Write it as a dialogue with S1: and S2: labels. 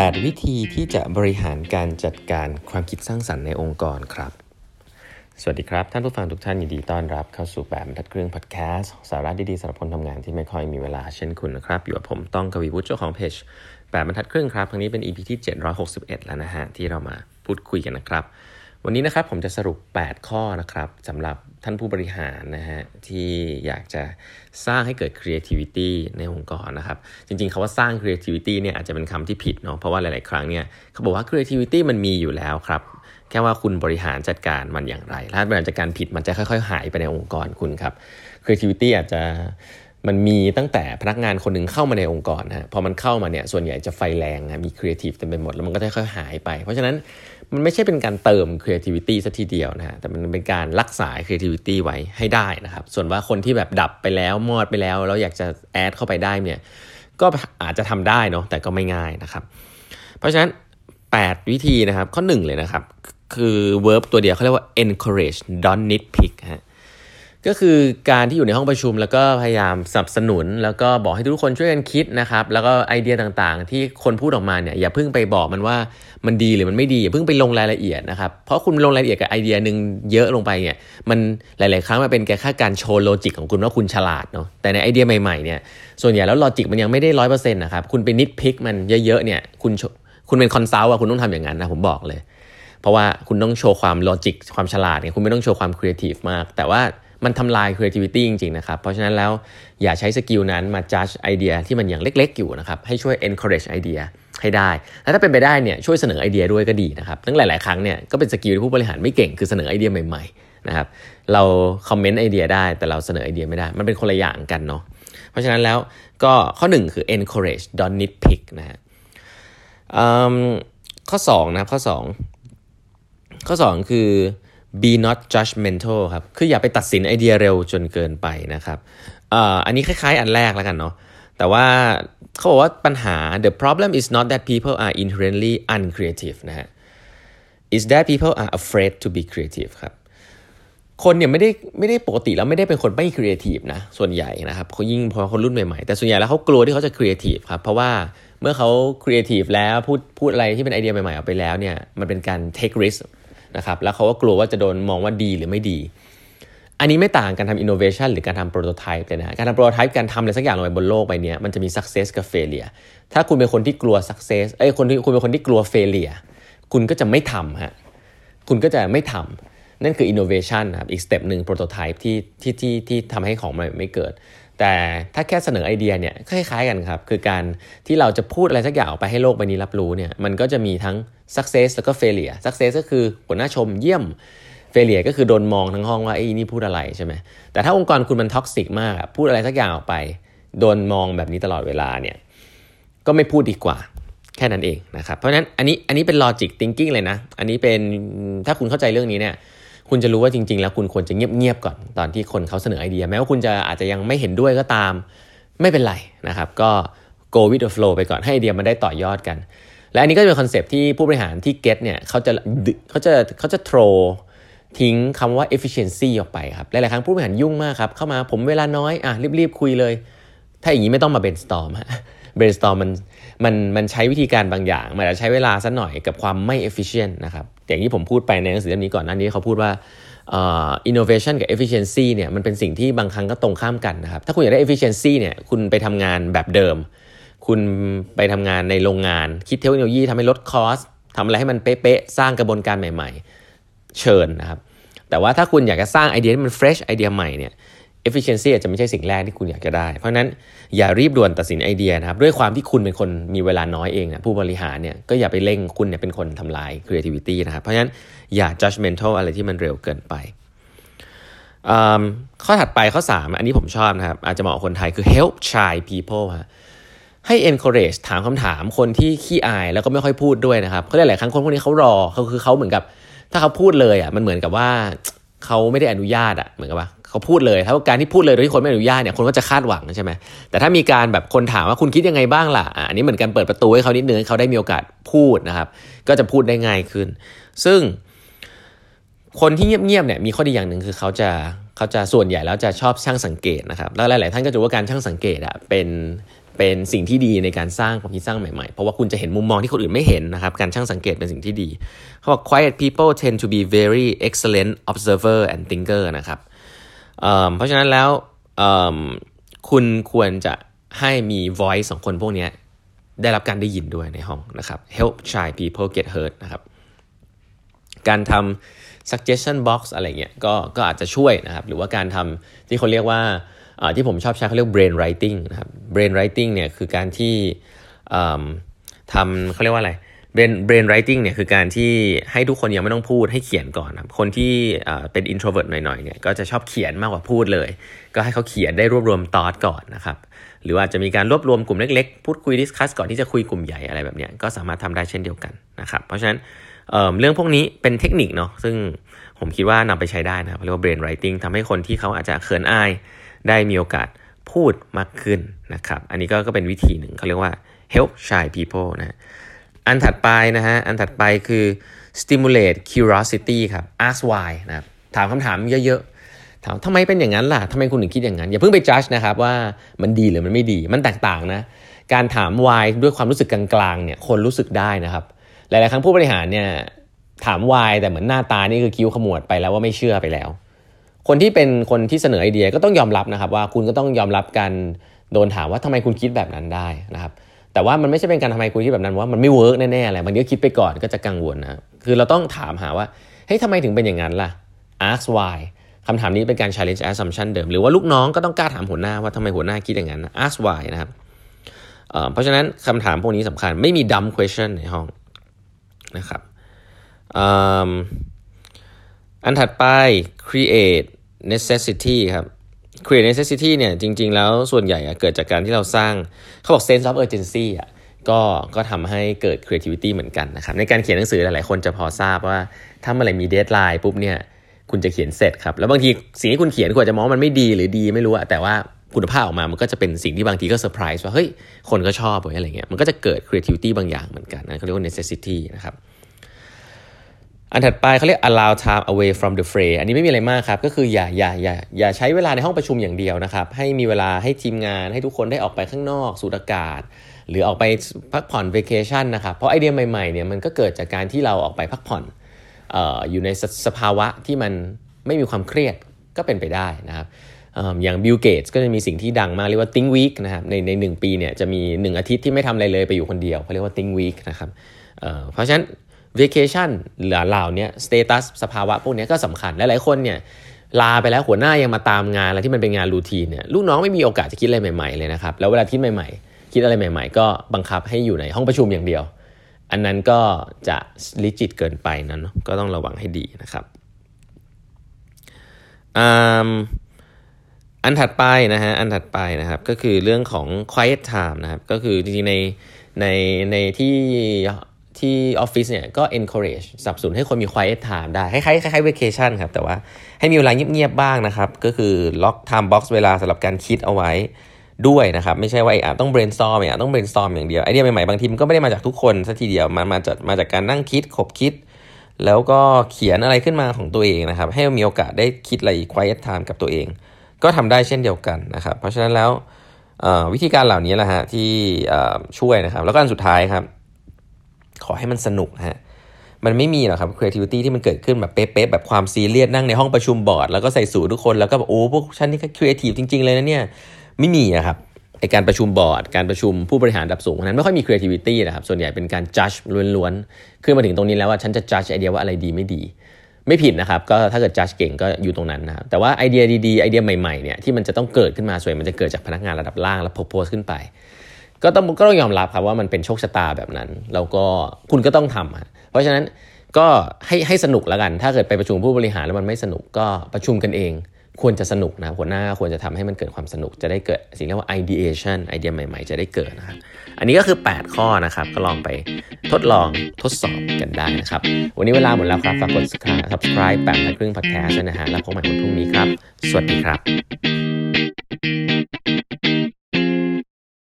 S1: 8 วิธีที่จะบริหารการจัดการความคิดสร้างสรรค์ในองค์กรครับ สวัสดีครับ ท่านผู้ฟังทุกท่านยินดีต้อนรับเข้าสู่แบบบรรทัดเครื่องพอดแคสต์สาระดีๆสำหรับคนทำงานที่ไม่ค่อยมีเวลาเช่นคุณนะครับ อยู่กับผมต้องกวีวุฒิเจ้าของเพจแบบบรรทัดครึ่งครับครั้งนี้เป็น EP ที่ 761 แล้วนะฮะที่เรามาพูดคุยกันนะครับ วันนี้นะครับผมจะสรุป 8 ข้อนะครับสำหรับท่านผู้บริหารนะฮะที่อยากจะสร้างให้เกิด creativity ในองค์กรนะครับ จริงๆคาว่าสร้าง creativity เนี่ยอาจจะเป็นคำที่ผิดเนาะเพราะว่าหลายๆ ครั้งเนี่ยเขาบอกว่า creativity มันมีอยู่แล้วครับแค่ว่าคุณบริหารจัดการมันอย่างไร ถ้าบริหารจัดการผิดมันจะค่อย ๆ หายไปในองค์กรคุณครับ creativity อาจจะ มันมีตั้งแต่พนักงานคนหนึ่งเข้ามาในองค์กรนะพอมันเข้ามาเนี่ยส่วนใหญ่จะไฟแรงนะมี creative เต็มไปหมดแล้วมันก็จะค่อยๆหายไป เพราะฉะนั้นมันไม่ใช่เป็นการเติม creativity สัทีเดียวนะฮะแต่มันเป็นการรักษา creativity ไว้ให้ได้นะครับ ส่วนว่าคนที่แบบดับไปแล้วมอดไปแล้วแล้วอยากจะแอดเข้าไปได้เนี่ยก็อาจจะทำได้เนาะแต่ก็ไม่ง่ายนะครับ เพราะฉะนั้น 8 วิธีนะครับข้อ 1 เลยนะครับ คือ verb ตัวเดียวเขาเรียกว่า encourage don't nitpick ฮะ ก็คือการที่อยู่ในห้องประชุม แล้วก็พยายามสนับสนุน แล้วก็บอกให้ทุกคนช่วยกันคิดนะครับแล้วก็ไอเดียต่างๆ ที่คนพูดออกมาเนี่ยอย่าเพิ่งไปบอกมันว่ามันดีหรือมันไม่ดีอย่าเพิ่งไปลงรายละเอียดนะครับเพราะคุณลงรายละเอียดกับไอเดียหนึ่งเยอะลงไปเนี่ยมันหลาย ๆ ครั้งมันเป็นแค่การโชว์ logic ของคุณว่าคุณฉลาดเนาะแต่ในไอเดียใหม่ๆเนี่ยส่วนใหญ่แล้ว logic มันยังไม่ได้ร้อยเปอร์เซ็นต์นะครับคุณไป nitpick มันเยอะๆเนี่ยคุณคุณเป็น consult อะคุณต้องทำอย่างนั้นนะผมบอกเลย เพราะว่าคุณต้องโชว์ความ logic ความฉลาดเนี่ยคุณไม่ต้องโชว์ความครีเอทีฟมาก แต่ว่า มันทำลาย creativity จริงๆนะครับ เพราะฉะนั้นแล้วอย่าใช้ skill นั้นมา judge ไอเดียที่มันอย่างเล็ก ๆ อยู่นะครับ ให้ช่วย encourage ไอเดียให้ได้ แล้วถ้าเป็นไปได้เนี่ยช่วยเสนอไอเดียด้วยก็ดีนะครับตั้งหลาย ๆ ครั้งเนี่ยก็เป็น skill ที่ผู้บริหารไม่เก่งคือเสนอไอเดียใหม่ๆนะครับเราคอมเมนต์ไอเดียได้แต่เราเสนอไอเดียไม่ได้ มันเป็นคนละอย่างกันเนาะเพราะฉะนั้นแล้วก็ข้อ 1 คือ encourage don't nitpick นะฮะข้อ2นะครับข้อ 2 ข้อ 2 คือ be not judgmental ครับ คืออย่าไปตัดสินไอเดียเร็วจนเกินไปนะครับอันนี้คล้ายๆ อันแรกแล้วกันเนาะ แต่ว่าเขาบอกว่าปัญหา the problem is not that people are inherently uncreative นะฮะ is that people are afraid to be creative ครับ คนเนี่ยไม่ได้ไม่ได้ปกติแล้วไม่ได้เป็นคนไม่ครีเอทีฟนะ ส่วนใหญ่นะครับเขายิ่งพอคนรุ่นใหม่ๆ แต่ส่วนใหญ่แล้วเขากลัวที่เขาจะครีเอทีฟครับ เพราะว่าเมื่อเขาครีเอทีฟแล้วพูดพูดอะไรที่เป็นไอเดียใหม่ๆออกไปแล้วเนี่ย มันเป็นการ take risk นะครับแล้วเขาก็กลัวว่าจะโดนมองว่าดีหรือไม่ดี อันนี้ไม่ต่างกันทำ innovation หรือการทำ prototype เลยนะการทำ prototype การทำอะไรสักอย่างลงไปบนโลกใบนี้มันจะมี success กับ failureถ้าคุณเป็นคนที่กลัว success เอ้ยคนที่คุณเป็นคนที่กลัว failure คุณก็จะไม่ทำฮะคุณก็จะไม่ทำนั่นคือ innovation ครับอีก step หนึ่ง prototype ที่ที่ที่ที่ทำให้ของมันไม่เกิด แต่ถ้าแค่เสนอไอเดียเนี่ยคล้ายๆกันครับ คือการที่เราจะพูดอะไรสักอย่างออกไปให้โลกใบนี้รับรู้เนี่ยมันก็จะมีทั้ง success แล้วก็ failure success ก็คือหัวหน้าชมเยี่ยม failure ก็คือโดนมองทั้งห้องว่าไอ้นี่พูดอะไรใช่ไหมแต่ถ้าองค์กรคุณมัน toxic มากพูดอะไรสักอย่างออกไป โดนมองแบบนี้ตลอดเวลาเนี่ยก็ไม่พูดดีกว่าแค่นั้นเองนะครับเพราะฉะนั้นอันนี้อันนี้เป็น logic thinking เลยนะ อันนี้เป็นถ้าคุณเข้าใจเรื่องนี้เนี่ย คุณจะรู้ว่าจริง ๆ แล้วคุณควรจะเงียบๆก่อนตอนที่คนเขาเสนอไอเดีย แม้ว่าคุณจะอาจจะยังไม่เห็นด้วยก็ตาม ไม่เป็นไรนะครับ ก็ go with the flow ไปก่อนให้ไอเดียมันได้ต่อยอดกัน และอันนี้ก็เป็นคอนเซปที่ผู้บริหารที่เก็ตเนี่ยเขาจะเขาจะเขาจะโทรทิ้งคำว่า efficiency ออกไปครับ หลายๆครั้งผู้บริหารยุ่งมากครับ เข้ามาผมเวลาน้อย อะรีบๆ คุยเลย ถ้าอย่างนี้ไม่ต้องมา brainstorm ฮะ brainstorm มันมันมันใช้วิธีการบางอย่างมันจะใช้เวลาสักหน่อยกับความไม่ efficient นะครับอย่างที่ผมพูดไปในหนังสือเล่มนี้ก่อนหน้านี้เขาพูดว่า innovation กับ efficiency เนี่ยมันเป็นสิ่งที่บางครั้งก็ตรงข้ามกันนะครับถ้าคุณอยากได้ efficiency เนี่ยคุณไปทำงานแบบเดิม คุณไปทำงานในโรงงาน คิดเทคโนโลยีทำให้ลดคอสทำอะไรให้มันเป๊ะๆสร้างกระบวนการใหม่ ๆ เชิญนะครับแต่ว่าถ้าคุณอยากจะสร้างไอเดียที่มันเฟรชไอเดียใหม่เนี่ย efficiency อาจจะไม่ใช่สิ่งแรกที่คุณอยากจะได้ เพราะนั้นอย่ารีบด่วนตัดสินไอเดียนะครับ ด้วยความที่คุณเป็นคนมีเวลาน้อยเองนะผู้บริหารเนี่ยก็อย่าไปเร่งคุณเนี่ยเป็นคนทำลาย creativity นะครับ เพราะฉะนั้นอย่า judgmental อะไรที่มันเร็วเกินไป ข้อถัดไปข้อ 3 อันนี้ผมชอบนะครับ อาจจะเหมาะคนไทยคือ help shy people ฮะให้ encourage ถามคำถามคนที่ขี้อายแล้วก็ไม่ค่อยพูดด้วยนะครับเขาหลายครั้งคนพวกนี้เขารอเขาคือเขาเหมือนกับ ถ้าเขาพูดเลยอะมันเหมือนกับว่าเขาไม่ได้อนุญาตอะเหมือนกับว่า เขาพูดเลยถ้าการที่พูดเลยโดยที่คนไม่อนุญาตเนี่ยคนก็จะคาดหวังใช่ไหมแต่ถ้ามีการแบบคนถามว่าคุณคิดยังไงบ้างล่ะอันนี้เหมือนกันเปิดประตูให้เขานิดนึงเขาได้มีโอกาสพูดนะครับ ก็จะพูดได้ง่ายขึ้น ซึ่งคนที่เงียบๆเนี่ยมีข้อดีอย่างหนึ่งคือเขาจะเขาจะส่วนใหญ่แล้วจะชอบช่างสังเกตนะครับแล้วหลาย ๆ ท่านก็จะว่าการช่างสังเกตอะเป็นเป็นสิ่งที่ดีในการสร้างความคิดสร้างใหม่ ๆ เพราะว่าคุณจะเห็นมุมมองที่คนอื่นไม่เห็นนะครับ การช่างสังเกตเป็นสิ่งที่ดี เขาบอก quiet people tend to be very excellent observer and thinker นะครับ เเพราะฉะนั้นแล้วคุณควรจะให้มี voice ของคนพวกนี้ได้รับการได้ยินด้วยในห้องนะครับ help shy people get heard นะครับ การทำ suggestion box อะไรเงี้ยก็ก็อาจจะช่วยนะครับ หรือว่าการทำที่เขาเรียกว่าที่ผมชอบใช้เขาเรียก brain writing นะครับ brain writing เนี่ยคือการที่ทำเขาเรียกว่าอะไร brain brain writing เนี่ยคือการที่ให้ทุกคนยังไม่ต้องพูดให้เขียนก่อนครับคนที่เป็น introvert หน่อยๆเนี่ยก็จะชอบเขียนมากกว่าพูดเลย ก็ให้เขาเขียนได้รวบรวมตอสก่อนนะครับหรือว่าจะมีการรวบรวมกลุ่มเล็กๆ พูดคุยดิสคัสก่อนที่จะคุยกลุ่มใหญ่อะไรแบบนี้ก็สามารถทำได้เช่นเดียวกันนะครับเพราะฉะนั้นเเรื่องพวกนี้เป็นเทคนิคเนาะซึ่งผมคิดว่านำไปใช้ได้นะครับเรียกว่า brain writing ทำให้คนที่เขาอาจจะเขินอายได้มีโอกาสพูดมากขึ้นนะครับอันนี้ก็ก็เป็นวิธีหนึ่งเขาเรียกว่า help shy people นะ อันถัดไปนะฮะ อันถัดไปคือ stimulate curiosity ครับ ask why นะครับถามคำถามเยอะๆ ถามทำไมเป็นอย่างนั้นล่ะทำไมคุณถึงคิดอย่างนั้น อย่าเพิ่งไป judge นะครับว่ามันดีหรือมันไม่ดี มันแตกต่างนะ การถาม why ด้วยความรู้สึกกลางๆ เนี่ย คนรู้สึกได้นะครับ หลายๆ ครั้งผู้บริหารเนี่ยถาม why แต่เหมือนหน้าตานี่คือคิ้วขมวดไปแล้วว่าไม่เชื่อไปแล้ว คนที่เป็นคนที่เสนอไอเดียก็ต้องยอมรับนะครับว่าคุณก็ต้องยอมรับการโดนถามว่าทำไมคุณคิดแบบนั้นได้นะครับ แต่ว่ามันไม่ใช่เป็นการทำไมคุณคิดแบบนั้นว่ามันไม่ work แน่ๆอะไรบางทีก็คิดไปก่อนก็จะกังวลนะคือเราต้องถามหาว่าเฮ้ยทำไมถึงเป็นอย่างนั้นล่ะ ask why คำถามนี้เป็นการ challenge assumption เดิม หรือว่าลูกน้องก็ต้องกล้าถามหัวหน้าว่าทำไมหัวหน้าคิดอย่างนั้น ask why นะครับเพราะฉะนั้นคำถามพวกนี้สำคัญไม่มี dumb question ในห้องนะครับอันถัดไป create necessity ครับ create necessity เนี่ยจริง ๆ แล้วส่วนใหญ่เกิดจากการที่เราสร้างเขาบอก sense of urgency อะก็ก็ทำให้เกิด creativity เหมือนกันนะครับในการเขียนหนังสือหลายๆคนจะพอทราบว่าถ้าเมื่อไหร่มี deadline ปุ๊บเนี่ยคุณจะเขียนเสร็จครับแล้วบางทีสิ่งที่คุณเขียนคุณอาจจะมองมันไม่ดีหรือดีไม่รู้อะแต่ว่าคุณภาพออกมามันก็จะเป็นสิ่งที่บางทีก็เซอร์ไพรส์ว่าเฮ้ยคนก็ชอบอะไรเงี้ยมันก็จะเกิด creativity บางอย่างเหมือนกันนะเขาเรียกว่า necessity นะครับ อันถัดไปเขาเรียก allow time away from the fray อันนี้ไม่มีอะไรมากครับ ก็คืออย่าอย่าอย่าอย่าใช้เวลาในห้องประชุมอย่างเดียวนะครับ ให้มีเวลาให้ทีมงานให้ทุกคนได้ออกไปข้างนอกสูดอากาศ หรือออกไปพักผ่อนเวกชันนะครับ เพราะไอเดียใหม่ๆเนี่ยมันก็เกิดจากการที่เราออกไปพักผ่อนออยู่ในสภาวะที่มันไม่มีความเครียดก็เป็นไปได้นะครับอย่างบิลเกตส์ก็จะมีสิ่งที่ดังมากเรียกว่า think week นะครับในในหปีเนี่ยจะมี 1 อาทิตย์ที่ไม่ทำอะไรเลยไปอยู่คนเดียวเขาเรียกว่า think week นะครับเพราะฉะนั้น vacation หรือเหล่านี้ status สภาวะพวกนี้ก็สำคัญและหลายคนเนี่ยลาไปแล้วหัวหน้ายังมาตามงานอะไรที่มันเป็นงานรูทีนเนี่ยลูกน้องไม่มีโอกาสจะคิดอะไรใหม่ๆเลยนะครับแล้วเวลาคิดใหม่ๆ คิดอะไรใหม่ ๆ ก็บังคับให้อยู่ในห้องประชุมอย่างเดียว อันนั้นก็จะลิจิตเกินไปนั้นก็ต้องระวังให้ดีนะครับอันถัดไปนะฮะอันถัดไปนะครับก็คือเรื่องของ quiet time นะครับก็คือจริงๆในในในที่ ที่ออฟฟิศเนี่ยก็ encourage สับสนให้คนมี quiet time ได้คล้ายๆคล้ายๆ vacation ครับ แต่ว่าให้มีเวลาเงียบๆบ้างนะครับ ก็คือล็อก time box เวลาสำหรับการคิดเอาไว้ด้วยนะครับ ไม่ใช่ว่าไอะต้อง brainstorm อะต้อง brainstorm อย่างเดียวไอเดียใหม่ๆบางทีมันก็ไม่ได้มาจากทุกคนสัทีเดียวมันมาจากมาจากการนั่งคิดขบคิด แล้วก็เขียนอะไรขึ้นมาของตัวเองนะครับ ให้มีโอกาสได้คิดอะไร quiet time กับตัวเอง ก็ทำได้เช่นเดียวกันนะครับ เพราะฉะนั้นแล้ววิธีการเหล่านี้แหละฮะที่ช่วยนะครับ แล้วก็อันสุดท้ายครับ ขอให้มันสนุกฮะมันไม่มีหรอกครับ creativity ที่มันเกิดขึ้นแบบเป๊ะๆแบบความซีเรียสนั่งในห้องประชุมบอร์ด แล้วก็ใส่สูททุกคนแล้วก็แบบโอ้พวกฉันนี่ก็ creative จริง ๆ เลยนะเนี่ยไม่มีอะครับไอการประชุมบอร์ด การประชุมผู้บริหารระดับสูงนั้นไม่ค่อยมี creativity นะครับส่วนใหญ่เป็นการ judge ล้วนๆขึ้นมาถึงตรงนี้แล้วว่าฉันจะ judge ไอเดียว่าอะไรดีไม่ดี ไม่ผิดนะครับก็ถ้าเกิด judge เก่งก็อยู่ตรงนั้นนะครับแต่ว่าไอเดียดีๆไอเดียใหม่ๆเนี่ยที่มันจะต้องเกิดขึ้นมาส่วนมันจะเกิดจากพนักงานระดับล่างแล้ว propose ขึ้นไป ก็ต้องก็ต้องยอมรับครับว่ามันเป็นโชคชะตาแบบนั้น แล้วก็คุณก็ต้องทำเพราะฉะนั้นก็ให้ให้สนุกแล้วกัน ถ้าเกิดไปประชุมผู้บริหารแล้วมันไม่สนุกก็ประชุมกันเอง ควรจะสนุกนะหัวหน้าควรจะทำให้มันเกิดความสนุกจะได้เกิดสิ่งเรียกว่า ideation ไอเดียใหม่ๆ จะได้เกิดนะครับอันนี้ก็คือ 8 ข้อนะครับ ก็ลองไปทดลองทดสอบกันได้นะครับ วันนี้เวลาหมดแล้วครับฝากกด subscribe แปดพันครึ่ง podcast นะฮะแล้วพบใหม่วันพรุ่งนี้ครับ สวัสดีครับ